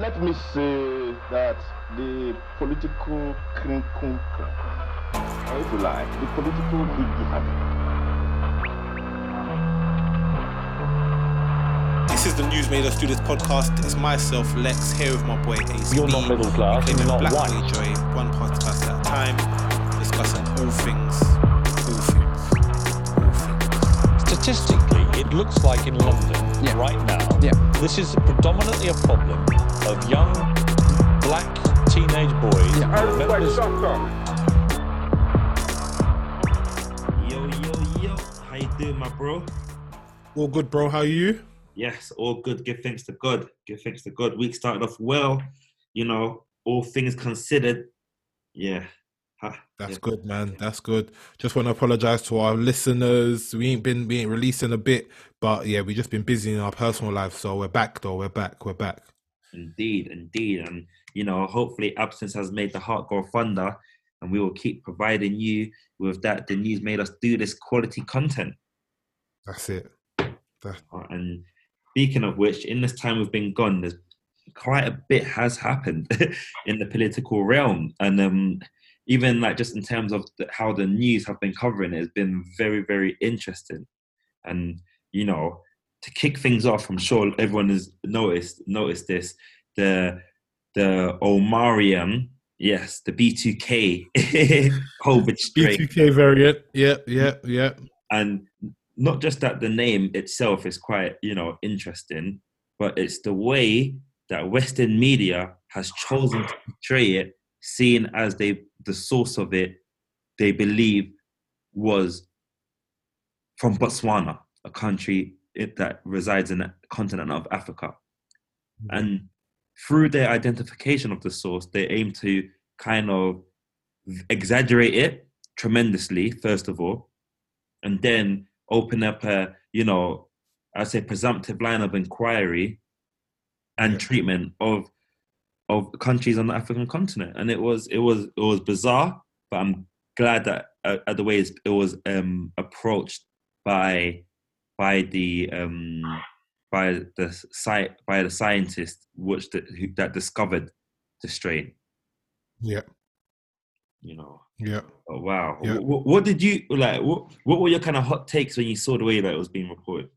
let me say that the political crinkle, or if you like, the political higgy This is the News Made Us Do This podcast. It's myself, Lex, here with my boy AC. You're not middle class, you're not black white. joy, one podcast at a time, discussing all things, all things, all things. Statistically, it looks like in London Yeah. right now, Yeah. this is predominantly a problem of young black teenage boys. Yeah. Yo, yo, yo. How you doing, my bro? All good, bro. How are you? Yes, all good. Give thanks to God. Give thanks to God. Week started off well. You know, all things considered. Yeah. Ha, That's yeah. good, man. That's good. Just want to apologize to our listeners. We ain't been we ain't releasing a bit, but yeah, we just been busy in our personal life. So we're back, though. We're back. We're back. Indeed, indeed. And, you know, hopefully absence has made the heart grow fonder and we will keep providing you with that. The news made us do this quality content. That's it. Uh, And speaking of which, in this time we've been gone, there's quite a bit has happened in the political realm, and um, even like just in terms of the, how the news have been covering it, has been very, very interesting. And you know, to kick things off, I'm sure everyone has noticed noticed this. The the Omarion, yes, the B2K COVID strain B2K variant. Yep, yep, yep. and not just that the name itself is quite you know interesting but it's the way that western media has chosen to portray it seeing as they the source of it they believe was from botswana a country it, that resides in the continent of africa. And through their identification of the source they aim to kind of exaggerate it tremendously first of all and then open up a you know i say presumptive line of inquiry and Yeah. treatment of of countries on the african continent. And it was it was it was bizarre but i'm glad that uh, at the way it was um approached by by the um by the site by the scientists which the, who, that discovered the strain Yeah. you know Yeah. Oh wow! Yeah. What, what did you like? What what were your kind of hot takes when you saw the way that it was being reported?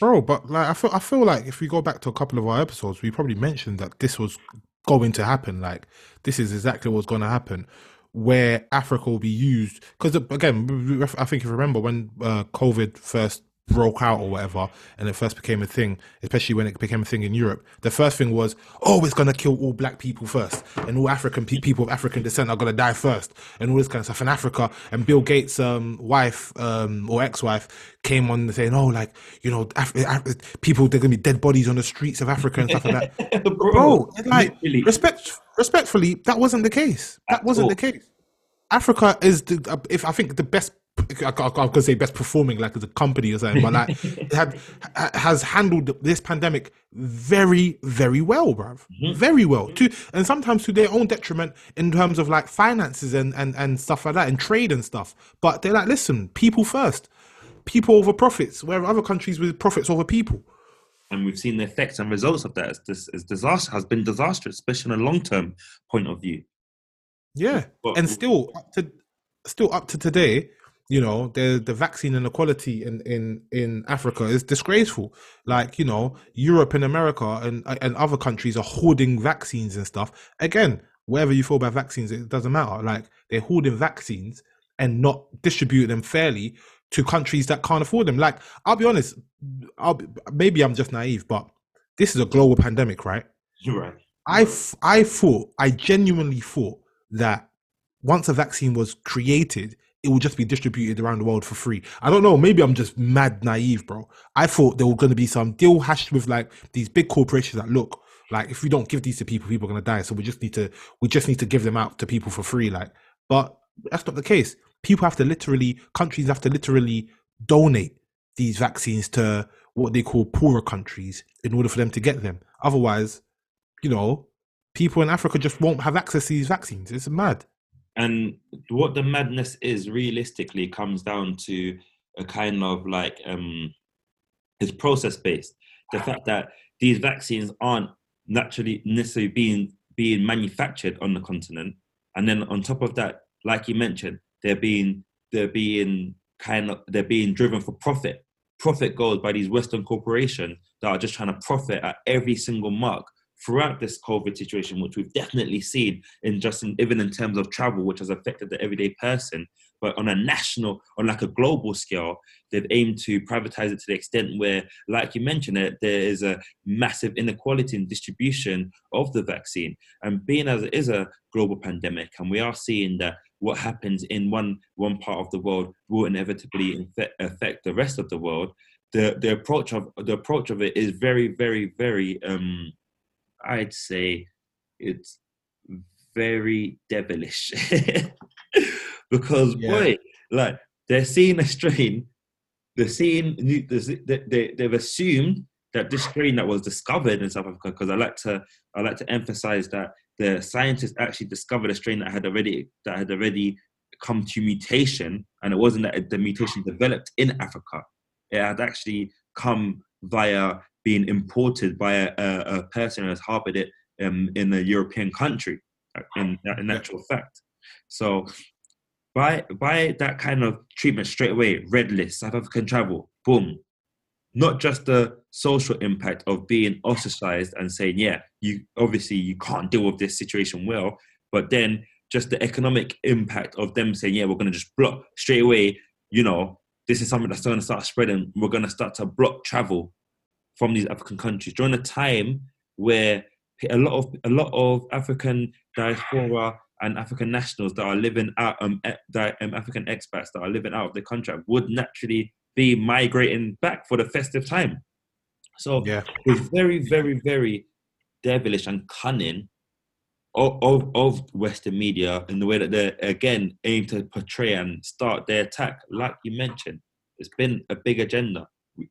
Bro, but like I feel I feel like if we go back to a couple of our episodes, we probably mentioned that this was going to happen. Like this is exactly what's going to happen, where Africa will be used. Because again, I think if you remember when uh, COVID first broke out or whatever, and it first became a thing, especially when it became a thing in Europe, the first thing was, oh, it's going to kill all black people first, and all African pe- people of African descent are going to die first, and all this kind of stuff in Africa. And Bill Gates' um, wife um, or ex-wife came on saying, oh, like you know, Af- Af- people they're going to be dead bodies on the streets of Africa and stuff like that. Bro, like literally. respect, respectfully, that wasn't the case. That At wasn't all. the case. Africa is the uh, if I think the best. I, I, I'm gonna say best performing like as a company or something, but like had has handled this pandemic very very well, bruv. Mm-hmm. Very well. Mm-hmm. To and sometimes to their own detriment in terms of like finances and and and stuff like that and trade and stuff. But they're like, listen, people first, people over profits. Where other countries with profits over people. and we've seen the effects and results of that. As this is disaster has been disastrous, especially in a long term point of view. Yeah, But- and still up to still up to today, you know, the the vaccine inequality in in in Africa is disgraceful. Like you know, Europe and America and and other countries are hoarding vaccines and stuff. Again, wherever you feel about vaccines, it doesn't matter. Like they're hoarding vaccines and not distribute them fairly to countries that can't afford them. Like I'll be honest, I'll be, maybe I'm just naive, but this is a global pandemic, right? You're right. I, f- I thought, I genuinely thought that once a vaccine was created, it will just be distributed around the world for free. I don't know. Maybe I'm just mad naive, bro. I thought there were going to be some deal hashed with like these big corporations that look like if we don't give these to people, people are going to die. So we just need to, we just need to give them out to people for free. Like, but that's not the case. People have to literally, countries have to literally donate these vaccines to what they call poorer countries in order for them to get them. Otherwise, you know, people in Africa just won't have access to these vaccines. It's mad. And what the madness is realistically comes down to a kind of like um it's process based. The fact that these vaccines aren't naturally necessarily being being manufactured on the continent, and then on top of that, like you mentioned, they're being they're being kind of they're being driven for profit. Profit goals by these Western corporations that are just trying to profit at every single mark throughout this COVID situation, which we've definitely seen in just in, even in terms of travel, which has affected the everyday person. But on a national, on like a global scale, they've aimed to privatize it to the extent where, like you mentioned, it, there is a massive inequality in distribution of the vaccine. And being as it is a global pandemic, and we are seeing that what happens in one one part of the world will inevitably affect the rest of the world. The the approach of the approach of it is very very very um, I'd say it's very devilish because Yeah. boy, like they're seeing a strain, they're seeing they, they, they've assumed that this strain that was discovered in South Africa, because I like to I like to emphasize that the scientists actually discovered a strain that had already that had already come to mutation, and it wasn't that the mutation developed in Africa. It had actually come via being imported by a, a, a person who has harbored it um, in a European country. In, in actual fact, so by by that kind of treatment straight away, red list, South African travel, boom. Not just the social impact of being ostracized and saying, yeah, you obviously you can't deal with this situation well, but then just the economic impact of them saying, yeah, we're gonna just block straight away, you know, this is something that's gonna start spreading. We're gonna start to block travel from these African countries during a time where a lot of a lot of African diaspora and African nationals that are living out, um, di- um, African expats that are living out of the country would naturally be migrating back for the festive time. So Yeah. it's very, very, very devilish and cunning of, of, of Western media in the way that they again aim to portray and start their attack. Like you mentioned, it's been a big agenda.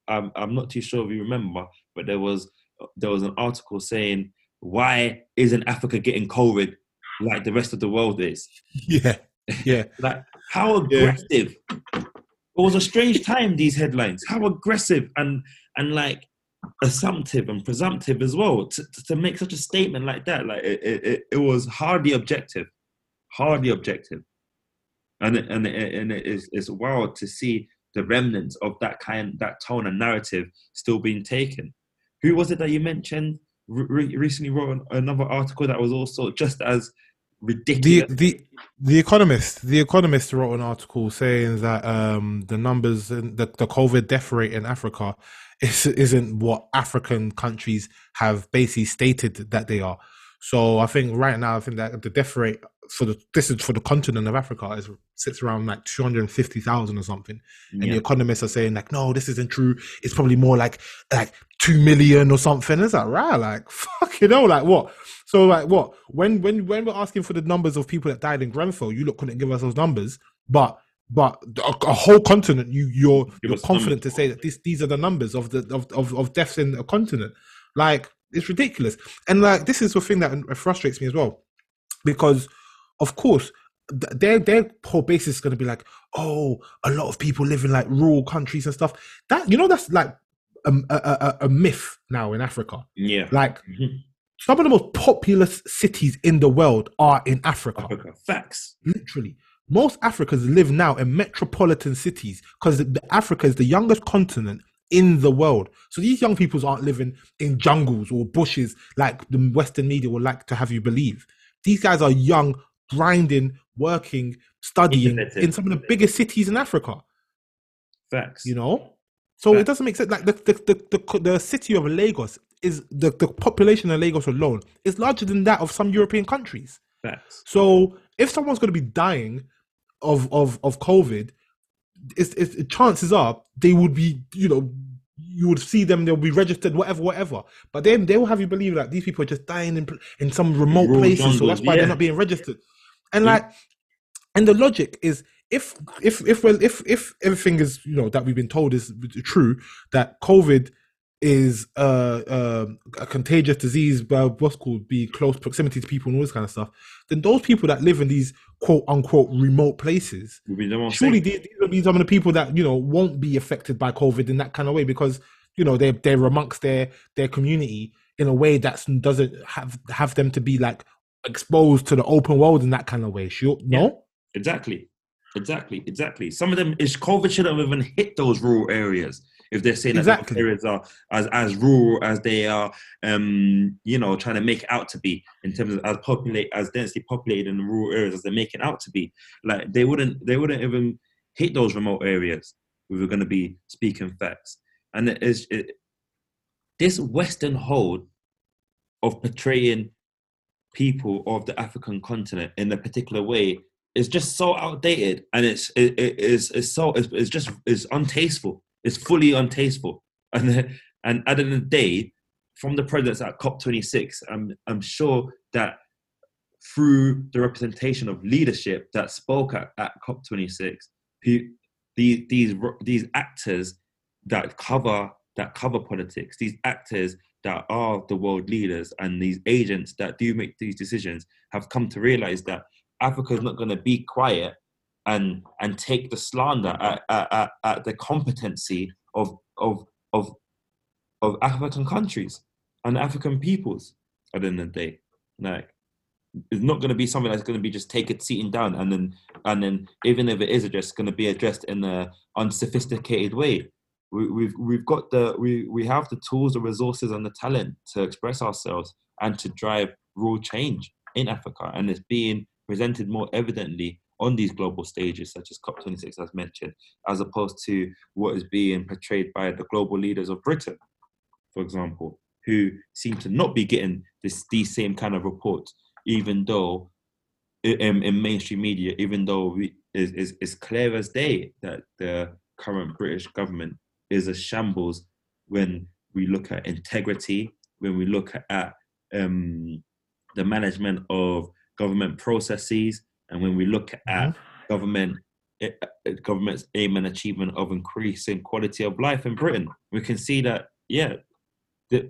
I'm, I'm not too sure if you remember, but there was there was an article saying why isn't Africa getting COVID like the rest of the world is? Yeah. Yeah. Like how Yeah. aggressive. It was a strange time. These headlines, how aggressive and and like assumptive and presumptive as well to, to, make such a statement like that. Like it, it, it- it was hardly objective, hardly objective, and it, and it, and it is it's wild to see the remnants of that kind that tone and narrative still being taken. Who was it that you mentioned re- recently wrote an, another article that was also just as ridiculous? the the Economist the Economist wrote an article saying that um the numbers in the, the COVID death rate in Africa is isn't what African countries have basically stated that they are. So I think right now I think that the death rate for the this is for the continent of Africa is sits around like two hundred and fifty thousand or something. And the economists are saying like, no, this isn't true. It's probably more like like two million or something. It's like right, like fuck you know, like what? So like what? When when when we're asking for the numbers of people that died in Grenfell, you look couldn't give us those numbers, but but a, a whole continent, you you're you're confident to say that this these are the numbers of the of, of of deaths in a continent. Like it's ridiculous, and like this is the thing that uh, frustrates me as well, because of course th- their their whole basis is going to be like, oh, a lot of people live in like rural countries and stuff. That you know that's like a, a, a, a myth now in Africa. yeah. Like Mhm. some of the most populous cities in the world are in Africa. Africa. Facts. Literally, most Africans live now in metropolitan cities because Africa is the youngest continent in the world. So these young people aren't living in jungles or bushes like the Western media would like to have you believe. These guys are young, grinding, working, studying Independent. in some of the biggest cities in Africa. Facts. You know, so Right. it doesn't make sense. Like the the, the the the city of Lagos is the the population of Lagos alone is larger than that of some European countries. Facts. So if someone's going to be dying of of of COVID, it's, it's, chances are they would be, you know, you would see them. They'll be registered, whatever, whatever. But then they will have you believe that these people are just dying in in some remote Rural places, so that's why yeah. they're not being registered. And like, and the logic is if if if well if if everything is you know that we've been told is true that COVID is uh, uh, a contagious disease, but what's called be close proximity to people and all this kind of stuff, then those people that live in these quote unquote remote places, the surely these, these will be some of the people that you know won't be affected by COVID in that kind of way because you know they're they're amongst their their community in a way that doesn't have have them to be like exposed to the open world in that kind of way. Sure, no, Exactly. Exactly. Exactly. Some of them is COVID shouldn't have even hit those rural areas if they're saying that Exactly. those areas are as as rural as they are um you know trying to make it out to be in terms of as populate as densely populated in the rural areas as they make it out to be. Like they wouldn't they wouldn't even hit those remote areas we were gonna be speaking facts. And it is it, this Western hold of portraying people of the African continent in a particular way is just so outdated and it's it, it is it's so it's, it's just it's untasteful. It's fully untasteful. And and at the end of the day, from the presidents at COP26, I'm I'm sure that through the representation of leadership that spoke at, at COP26, who these these these actors that cover that cover politics, these actors that are the world leaders and these agents that do make these decisions have come to realize that Africa is not going to be quiet and and take the slander at, at, at, the competency of of of of African countries and African peoples at the end of the day. Like it's not going to be something that's going to be just taken sitting down and then and then even if it is it's going to be addressed in a unsophisticated way. We, we've we've got the we we have the tools, the resources, and the talent to express ourselves and to drive real change in Africa, and it's being presented more evidently on these global stages, such as COP26, as mentioned, as opposed to what is being portrayed by the global leaders of Britain, for example, who seem to not be getting this these same kind of reports, even though in, in mainstream media, even though we, is is clear as day that the current British government is a shambles when we look at integrity, when we look at um, the management of government processes, and when we look at government eh, eh, government's aim and achievement of increasing quality of life in Britain, we can see that yeah, that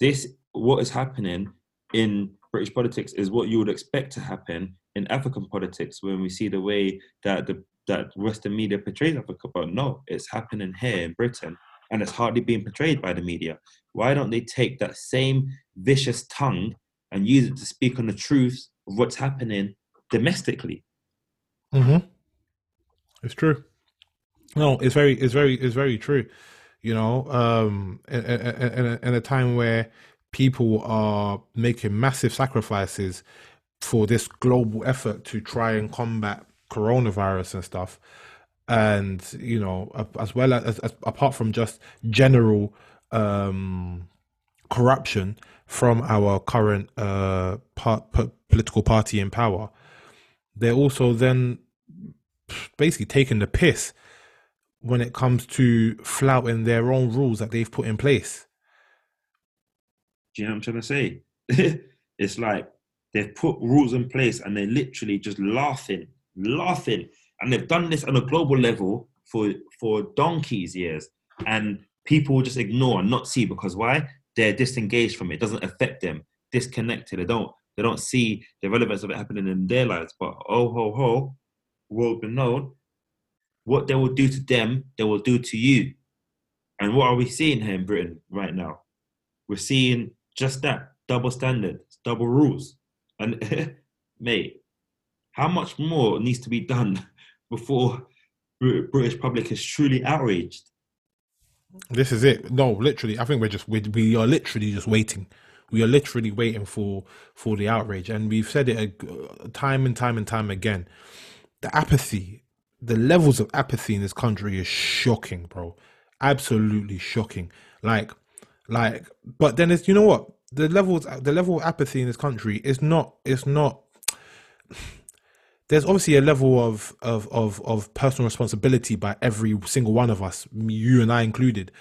this what is happening in British politics is what you would expect to happen in African politics when we see the way that the that Western media portrays Africa, but no, it's happening here in Britain and it's hardly being portrayed by the media. Why don't they take that same vicious tongue and use it to speak on the truths of what's happening domestically? Mm-hmm. It's true. No, it's very, it's very, it's very true. You know, um, in, in, in a time where people are making massive sacrifices for this global effort to try and combat coronavirus and stuff, and you know, as well as, as apart from just general um, corruption from our current uh, part, political party in power, they're also then basically taking the piss when it comes to flouting their own rules that they've put in place. Do you know what I'm trying to say? it's like they've put rules in place and they're literally just laughing, laughing. And they've done this on a global level for for donkeys years. And people just ignore and not see because why? They're disengaged from it. It doesn't affect them, disconnected. They don't they don't see the relevance of it happening in their lives. But oh ho ho, world known, what they will do to them, they will do to you. And what are we seeing here in Britain right now? We're seeing just that double standards, double rules. And mate, how much more needs to be done before British public is truly outraged? This is it. No, literally, I think we're just we, we are literally just waiting. We are literally waiting for for the outrage, and we've said it a, uh, time and time and time again. The apathy, the levels of apathy in this country is shocking, bro. Absolutely shocking. Like, like, but then it's you know what the levels the level of apathy in this country is not it's not there's obviously a level of, of of of personal responsibility by every single one of us you and i included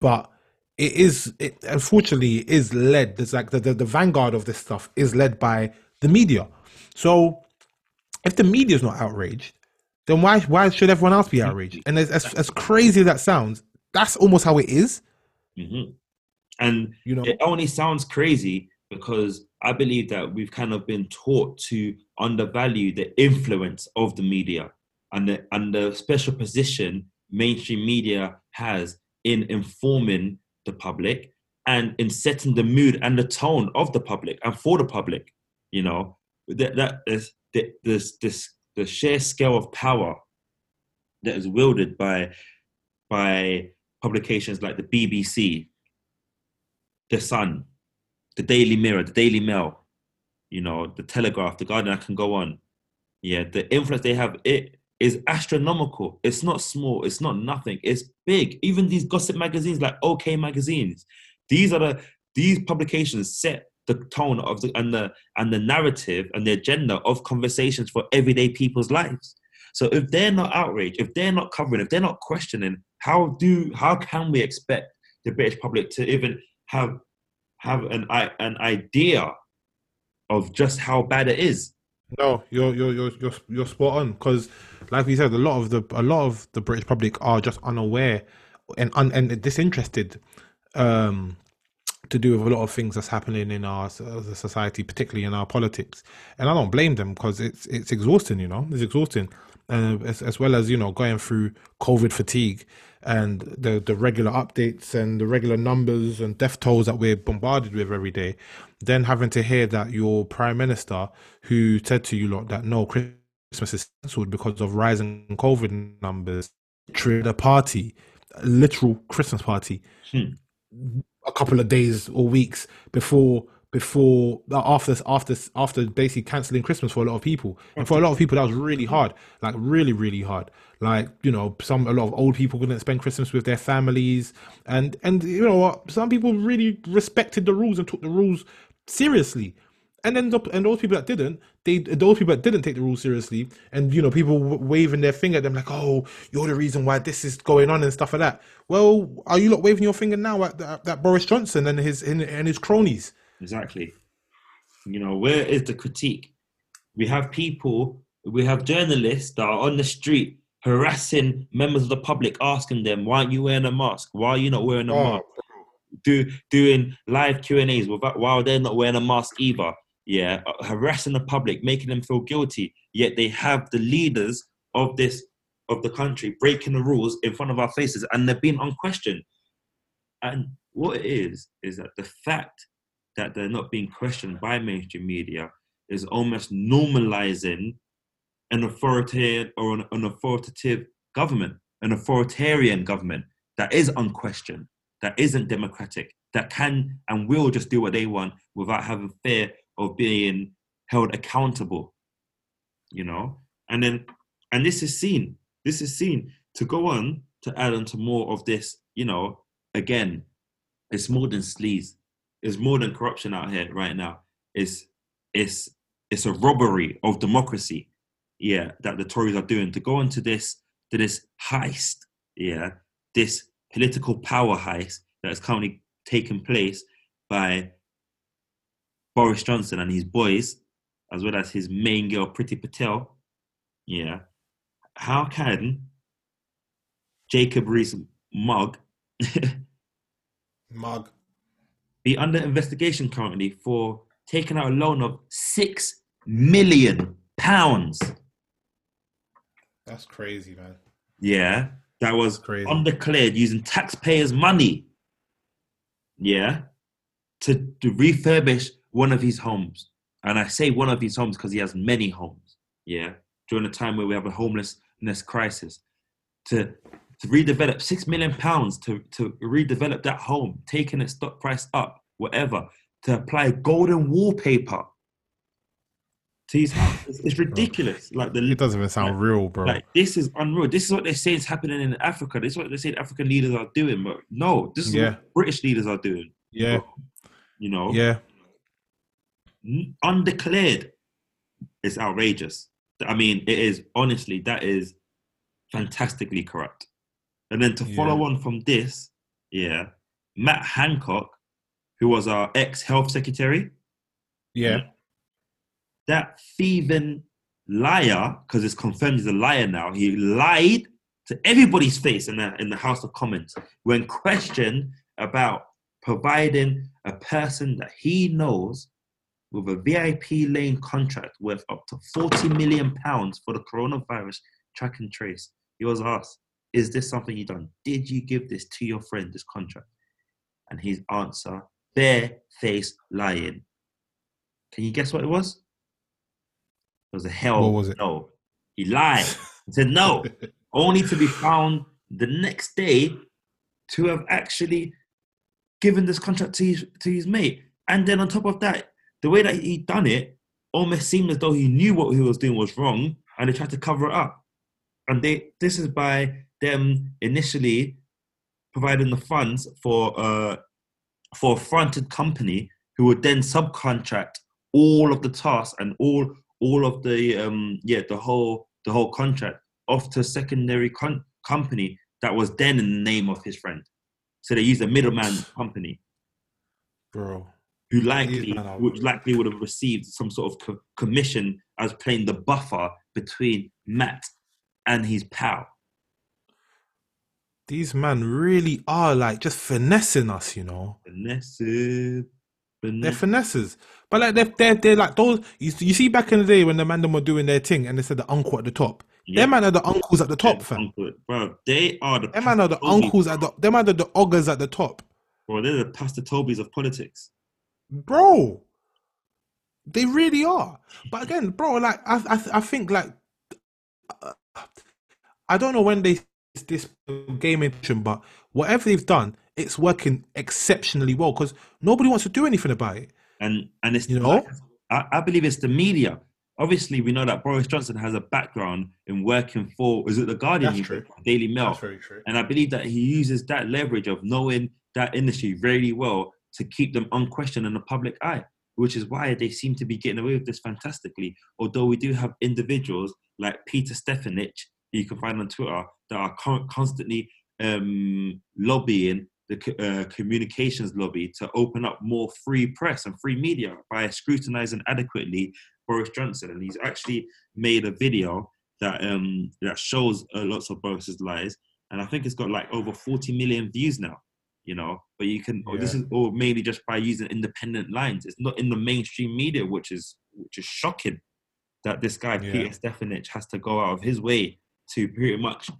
but it is it unfortunately is led there's like the, the, the vanguard of this stuff is led by the media so if the media is not outraged then why why should everyone else be outraged and as, as, as crazy as that sounds that's almost how it is. Mm-hmm. And You know, it only sounds crazy because I believe that we've kind of been taught to undervalue the influence of the media and the and the special position mainstream media has in informing the public and in setting the mood and the tone of the public and for the public. You know that that is this this the sheer scale of power that is wielded by by publications like the BBC, the Sun, the Daily Mirror, the Daily Mail, you know, the Telegraph, the Guardian. I can go on. Yeah, the influence they have it is astronomical. It's not small. It's not nothing. It's big. Even these gossip magazines like OK magazines, these are the these publications set the tone of the and the and the narrative and the agenda of conversations for everyday people's lives. So if they're not outraged, if they're not covering, if they're not questioning, how do how can we expect the British public to even have have an an idea of just how bad it is? No, you're you're you're you're, you're spot on because, like we said, a lot of the a lot of the British public are just unaware and un, and disinterested um, to do with a lot of things that's happening in our society, particularly in our politics. And I don't blame them because it's it's exhausting. You know, it's exhausting, uh, as as well as you know going through COVID fatigue and the the regular updates and the regular numbers and death tolls that we're bombarded with every day. Then having to hear that your prime minister, who said to you lot that no Christmas is cancelled because of rising COVID numbers, treated a party, a literal Christmas party. Hmm a couple of days or weeks before before after after after basically canceling Christmas for a lot of people, and for a lot of people that was really hard, like really really hard. Like you know, some a lot of old people couldn't spend Christmas with their families, and and you know what, some people really respected the rules and took the rules seriously and then the, and those people that didn't, they those people that didn't take the rules seriously, and you know people waving their finger at them like, "Oh, you're the reason why this is going on" and stuff like that. Well, are you not waving your finger now at, at, at Boris Johnson and his and, and his cronies? Exactly. You know, where is the critique? We have people, we have journalists that are on the street harassing members of the public, asking them, "Why aren't you wearing a mask? Why are you not wearing a oh. mask?" Do doing live Q and A's without while they're not wearing a mask either yeah, uh, harassing the public, making them feel guilty. Yet they have the leaders of this of the country breaking the rules in front of our faces, and they're being unquestioned. And what it is is that the fact that they're not being questioned by mainstream media is almost normalizing an authoritarian or an, an authoritative government, an authoritarian government that is unquestioned, that isn't democratic, that can and will just do what they want without having fear of being held accountable you know? And then and this is seen this is seen to go on to add on to more of this you know again it's more than sleaze it's more than corruption out here right now. It's it's it's a robbery of democracy yeah that the tories are doing. To go into this to this heist yeah this political power heist that is currently taking place by Boris Johnson and his boys, as well as his main girl, Priti Patel, yeah, how can Jacob Rees Mug. Mogg be under investigation currently for taking out a loan of six million pounds? That's crazy, man. Yeah, that was crazy. undeclared using taxpayers' money. Yeah, to, to refurbish one of his homes. And I say one of his homes because he has many homes. Yeah. During a time where we have a homelessness crisis. To to redevelop six million pounds to, to redevelop that home, taking its stock price up, whatever, to apply golden wallpaper to his house. It's, it's ridiculous. Like the it doesn't even sound like, real, bro. Like this is unreal. This is what they say is happening in Africa. This is what they say African leaders are doing. But no, this is yeah. what British leaders are doing. Yeah. You know? Yeah undeclared It's outrageous. I mean, it is honestly that is fantastically corrupt. And then to follow yeah. on from this, yeah, Matt Hancock, who was our ex health secretary, yeah, that thieving liar, because it's confirmed he's a liar now. He lied to everybody's face in the in the House of Commons when questioned about providing a person that he knows with a VIP lane contract worth up to 40 million pounds for the coronavirus track and trace. He was asked, Is this something you done? Did you give this to your friend, this contract? and his answer, bare-faced lying. Can you guess what it was? It was a hell What was it? no. He lied. He said no, only to be found the next day to have actually given this contract to his, to his mate. And then on top of that, the way that he done it almost seemed as though he knew what he was doing was wrong and they tried to cover it up. And they this is by them initially providing the funds for uh for a fronted company who would then subcontract all of the tasks and all all of the um yeah the whole the whole contract off to a secondary con- company that was then in the name of his friend. So they used a middleman company bro. who likely which likely would have received some sort of co- commission as playing the buffer between Matt and his pal. These man really are like just finessing us, you know. Vanessa, They're finesses, but like they're they're, they're like those. You, you see, back in the day when the man were doing their thing, and they said the uncle at the top. Yeah. Them man are the uncles at the top, fam. Uncle- Bro, they are the Them man are the uncles at the. Them man are the oggers at the top, Bro, they're the Pastor Tobys of politics. bro. They really are. But again, bro, like I I, I think like uh, I don't know when they this game intention, but whatever they've done, it's working exceptionally well because nobody wants to do anything about it. And and it's You know? I, I believe it's the media. Obviously, we know that Boris Johnson has a background in working for is it the Guardian, That's true. Daily Mail, very true. and I believe that he uses that leverage of knowing that industry really well to keep them unquestioned in the public eye, which is why they seem to be getting away with this fantastically. Although we do have individuals like Peter Stefanovic, you can find on Twitter, that are con- constantly um, lobbying the uh, communications lobby to open up more free press and free media by scrutinizing adequately Boris Johnson. And he's actually made a video that um, that shows uh, lots of Boris's lies, and I think it's got like over 40 million views now. You know, but you can. This Yeah. is all mainly just by using independent lines. It's not in the mainstream media, which is which is shocking. That this guy Yeah. Peter Stefanovic has to go out of his way to pretty much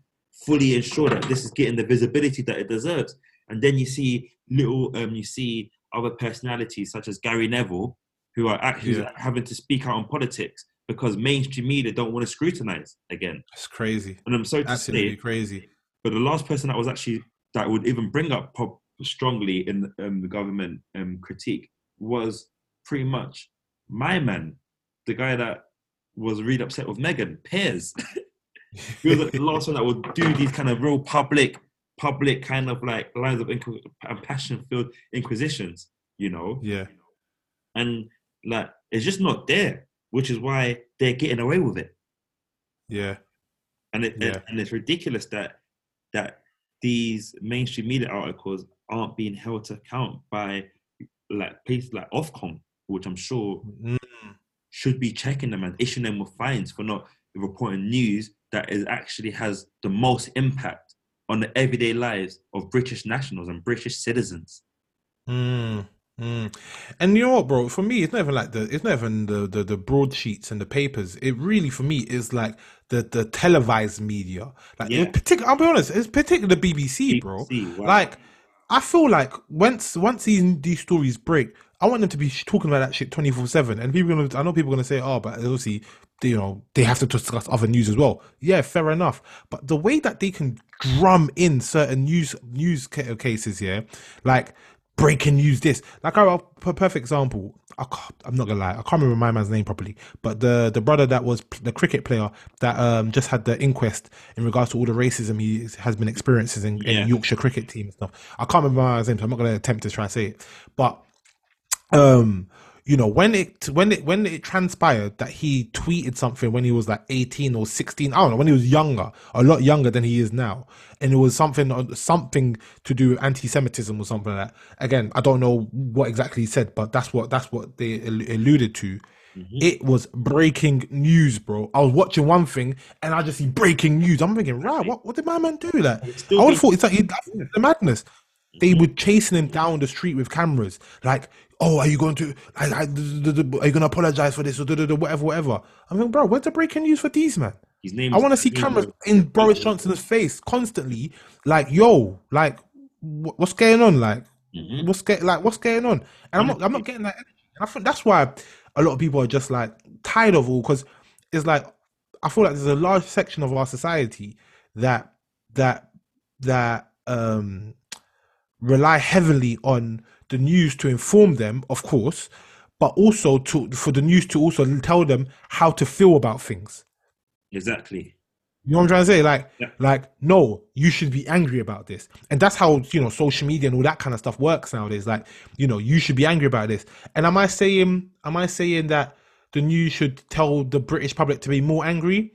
fully ensure that this is getting the visibility that it deserves. And then you see little, um, you see other personalities such as Gary Neville, who are actually Yeah. having to speak out on politics because mainstream media don't want to scrutinize again. It's crazy. And I'm sorry to Absolutely say, crazy. but the last person that was actually that would even bring up pop strongly in um, the government um, critique was pretty much my man, the guy that was really upset with Megan Piers. was like the last one that would do these kind of real public, public kind of like lines of inqu- and passion-filled inquisitions, you know. yeah. And like it's just not there, which is why they're getting away with it. Yeah. and it, Yeah. and it's ridiculous that that these mainstream media articles aren't being held to account by like places like Ofcom, which I'm sure Mm. should be checking them and issuing them with fines for not reporting news that is actually has the most impact on the everyday lives of British nationals and British citizens. Mm, mm. And you know what, bro? For me, it's not even like the it's not even the, the the broadsheets and the papers. It really, for me, is like the the televised media. Like, Yeah. particular. I'll be honest, it's particularly the BBC, bro. Wow. Like, I feel like once once these these stories break, I want them to be talking about that shit twenty four seven. And people, gonna, I know people are gonna say, oh, but obviously, you know, they have to discuss other news as well. Yeah, fair enough. But the way that they can drum in certain news news ca- cases, yeah, like breaking news, this, like I'll perfect example. I can't, I'm not gonna lie, I can't remember my man's name properly, but the the brother that was the cricket player that um just had the inquest in regards to all the racism he has been experiencing in, Yeah. in Yorkshire cricket team and stuff. I can't remember my man's name, so I'm not gonna attempt to try and say it, but um you know when it when it when it transpired that he tweeted something when he was like 18 or 16 i don't know when he was younger a lot younger than he is now and it was something uh, something to do with anti-semitism or something like that. Again i don't know what exactly he said but that's what that's what they alluded to. It was breaking news bro. I was watching one thing and i just see breaking news. I'm thinking right what, what did my man do like i would have thought it's like he- the madness. They were chasing him down the street with cameras, like, "Oh, are you going to? I, I, are you going to apologize for this or whatever, whatever?" I mean, bro, where's the breaking news for these man? His name I want to see cameras in Boris Johnson's face constantly, like, "Yo, like, wh- what's going on?" Like, Mhm. What's get like what's going on? And I'm not I'm not getting that energy. And I think that's why a lot of people are just like tired of all because it's like I feel like there's a large section of our society that that that um rely heavily on the news to inform them, of course, but also to for the news to also tell them how to feel about things. Exactly. You know what I'm trying to say? Like, Yeah. like, no, you should be angry about this. And that's how, you know, social media and all that kind of stuff works nowadays. Like, you know, you should be angry about this. And am I saying, am I saying that the news should tell the British public to be more angry?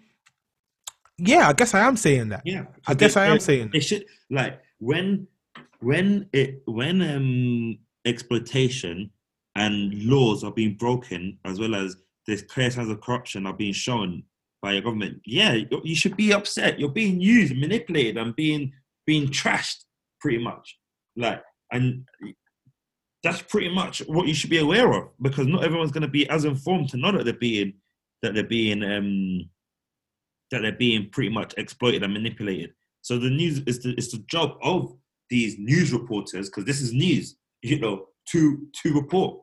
Yeah, I guess I am saying that. Yeah, I guess I am saying it should like when when it when um exploitation and laws are being broken as well as there's clear signs of corruption are being shown by your government. Yeah, you should be upset. You're being used, manipulated, and being being trashed pretty much. Like and that's pretty much what you should be aware of because not everyone's going to be as informed to know that they're being that they're being um that they're being pretty much exploited and manipulated. So the news is the it's the job of these news reporters because this is news, you know, to to report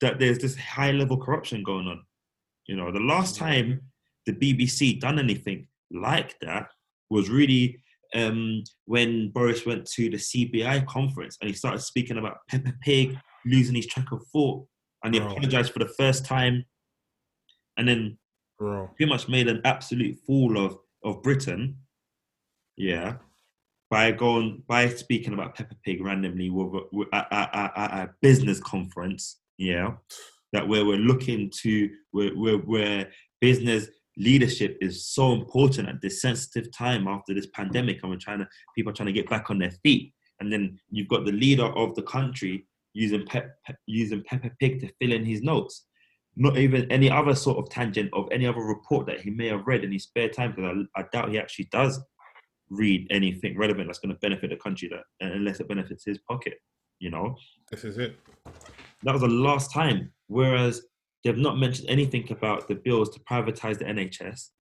that there's this high level corruption going on. You know, the last time the BBC done anything like that was really um, when Boris went to the CBI conference and he started speaking about Peppa Pig losing his track of thought, and he Bro. apologized for the first time, and then bro. pretty much made an absolute fool of of Britain. Yeah, by going by speaking about Peppa Pig randomly at, at, at, a business conference. Yeah, that where we're looking to where where, where business leadership is so important at this sensitive time after this pandemic, and we're trying to people are trying to get back on their feet. And then you've got the leader of the country using Pep using Peppa Pig to fill in his notes not even any other sort of tangent of any other report that he may have read in his spare time, because I, I doubt he actually does read anything relevant that's going to benefit the country, that unless it benefits his pocket. You know, This is it. that was the last time. Whereas they've not mentioned anything about the bills to privatize the NHS.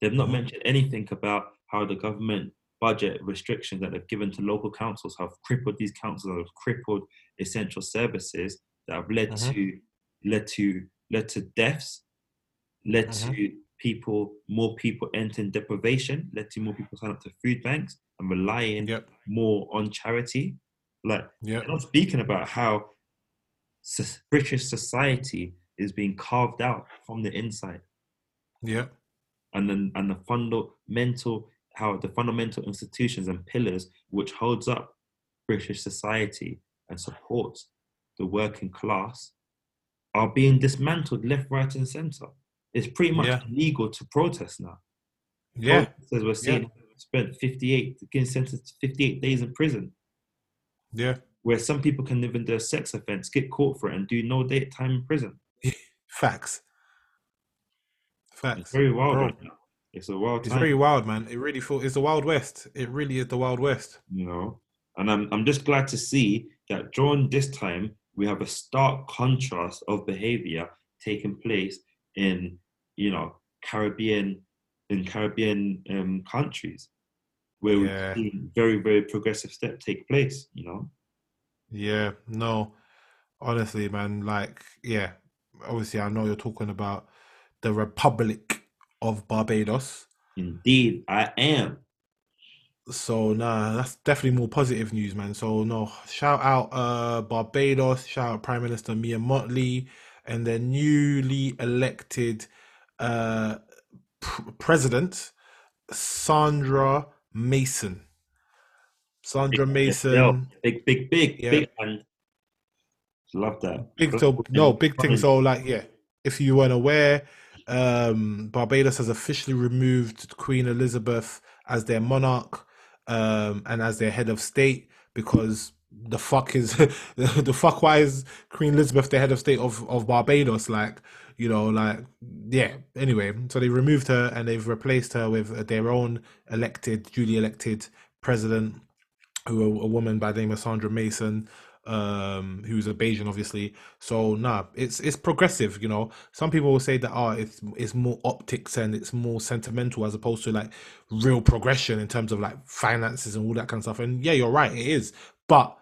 They've not Mhm. mentioned anything about how the government budget restrictions that they've given to local councils have crippled these councils, have crippled essential services that have led Mhm. to led to led to deaths, led Mhm. to people more people entering deprivation, led to more people sign up to food banks and relying Yep. more on charity. Like Yep. not speaking about how British society is being carved out from the inside, Yep. and then and the fundamental how the fundamental institutions and pillars which holds up British society and supports the working class are being dismantled left, right, and centre. It's pretty much Yeah. illegal to protest now. Yeah. Protesters we're seeing spent 58 getting sentenced to 58 days in prison. Yeah. where some people can live do a sex offense, get caught for it, and do no date time in prison. Facts. It's Facts. very wild right now. It's a wild It's time, very wild, man. It really feel it's the Wild West. It really is the Wild West. you know. And I'm I'm just glad to see that during this time we have a stark contrast of behavior taking place in you know Caribbean in Caribbean um, countries where Yeah. we've seen very very progressive step take place. You know. Yeah, no, honestly, man, like, yeah, obviously, I know you're talking about the Republic of Barbados. Indeed, I am. So, nah, that's definitely more positive news, man. So, no, shout out uh Barbados, shout out Prime Minister Mia Mottley, and their newly elected uh pr- president, Sandra Mason. Sandra Mason. Yo, big, big, big, Yeah. big, and love that. Big so no big thing. So like yeah, if you weren't aware, um, Barbados has officially removed Queen Elizabeth as their monarch um, and as their head of state because the fuck is the fuck why is Queen Elizabeth the head of state of of Barbados? Like you know like yeah. Anyway, so they removed her and they've replaced her with their own elected, duly elected president, who a, woman by the name of Sandra Mason um who's a Bajan obviously so nah it's it's progressive you know some people will say that oh it's it's more optics and it's more sentimental as opposed to like real progression in terms of like finances and all that kind of stuff and yeah you're right it is but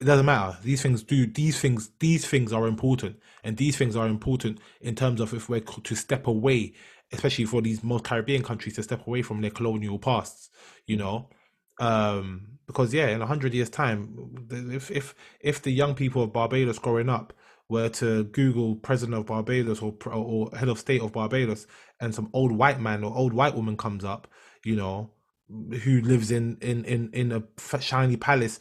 it doesn't matter. These things do these things. These things are important, and these things are important in terms of if we're to step away, especially for these most Caribbean countries to step away from their colonial pasts. You know, um, because yeah, in a hundred years' time, if if if the young people of Barbados growing up were to Google president of Barbados or or head of state of Barbados, and some old white man or old white woman comes up, you know, who lives in in in in a shiny palace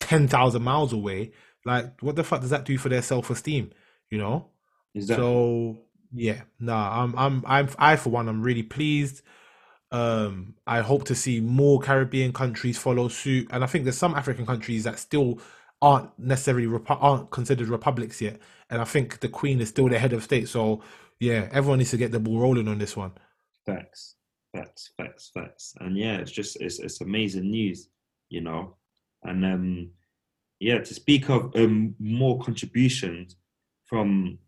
ten thousand miles away, like what the fuck does that do for their self esteem? You know. Exactly. So yeah, nah, I'm I'm I'm I for one, I'm really pleased. Um, I hope to see more Caribbean countries follow suit, and I think there's some African countries that still aren't necessarily repu- aren't considered republics yet, and I think the Queen is still the head of state. So yeah, everyone needs to get the ball rolling on this one. Facts, facts, facts, facts, and yeah, it's just it's it's amazing news, you know, and um, yeah, to speak of um more contributions from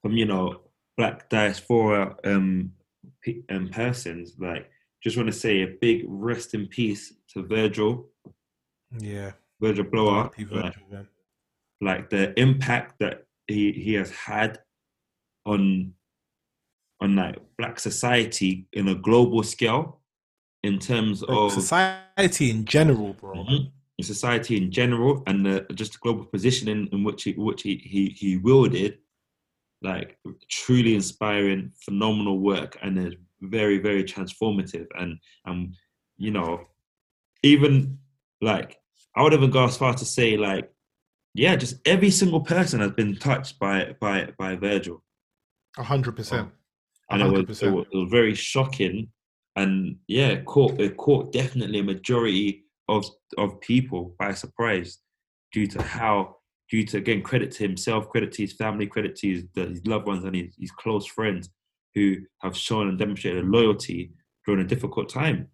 from you know black diaspora um, p- um persons, like just want to say a big rest in peace to Virgil. Yeah. Virgil Abloh, like, like the impact that he, he has had on on like black society in a global scale in terms like of society in general, bro. Mm-hmm, in society in general, and the, just the global position in, in which he which he, he he wielded, like truly inspiring, phenomenal work, and is very very transformative, and and you know, even like I would even go as far to say like, yeah, just every single person has been touched by by by Virgil. A hundred percent. And it was, it was, it was very shocking, and yeah, caught it caught definitely a majority of of people by surprise due to how due to again credit to himself, credit to his family, credit to his, his loved ones and his, his close friends who have shown and demonstrated loyalty during a difficult time.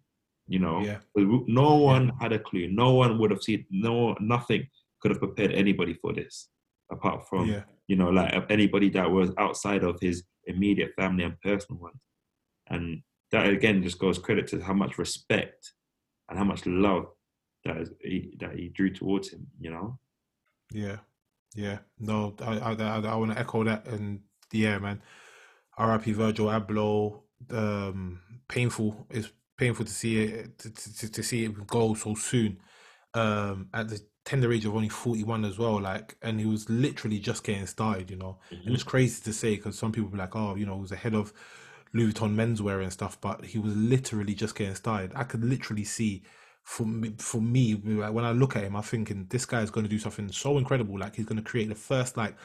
You know, yeah. no one yeah. had a clue. No one would have seen. No, nothing could have prepared anybody for this, apart from yeah. you know, like anybody that was outside of his immediate family and personal ones. And that again just goes credit to how much respect and how much love that he, that he drew towards him. You know. Yeah, yeah. No, I I, I, I want to echo that, and yeah, man. R.I.P. Virgil Abloh. Um, painful is painful to see it to, to, to see it go so soon. Um, at the tender age of only 41 as well like and he was literally just getting started you know mm-hmm. and it's crazy to say because some people be like oh you know he was ahead of louis vuitton menswear and stuff but he was literally just getting started. I could literally see for me, for me when i look at him i'm thinking this guy is going to do something so incredible. Like he's going to create the first like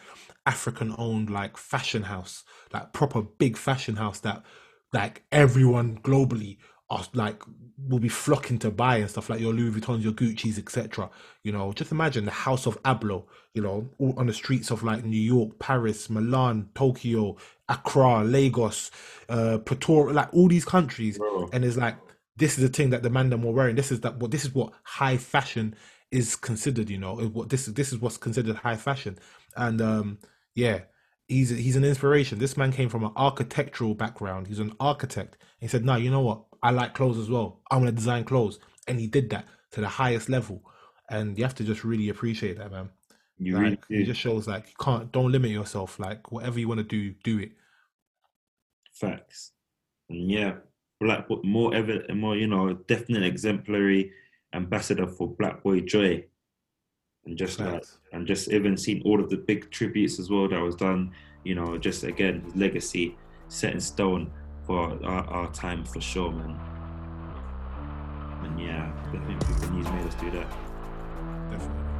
african owned like fashion house like proper big fashion house that like everyone globally are like will be flocking to buy and stuff like your Louis Vuittons, your Gucci's, etc. You know, just imagine the House of Abloh, you know, on the streets of like New York, Paris, Milan, Tokyo, Accra, Lagos, uh, Pretoria, like all these countries, Bro. and it's like this is the thing that the man them were wearing. This is that what this is what high fashion is considered. You know, what this is this is what's considered high fashion, and um yeah, he's he's an inspiration. This man came from an architectural background. He's an architect. He said, "No, you know what? I like clothes as well. I'm gonna design clothes," and he did that to the highest level. And you have to just really appreciate that, man. You like, really It just shows like you can't don't limit yourself. Like whatever you want to do, do it. Facts. And yeah, black more ever more you know definite exemplary ambassador for Black Boy Joy and just like and just even seeing all of the big tributes as well that was done you know just again his legacy set in stone for our, our time for sure man. And yeah i think the news made us do that. Definitely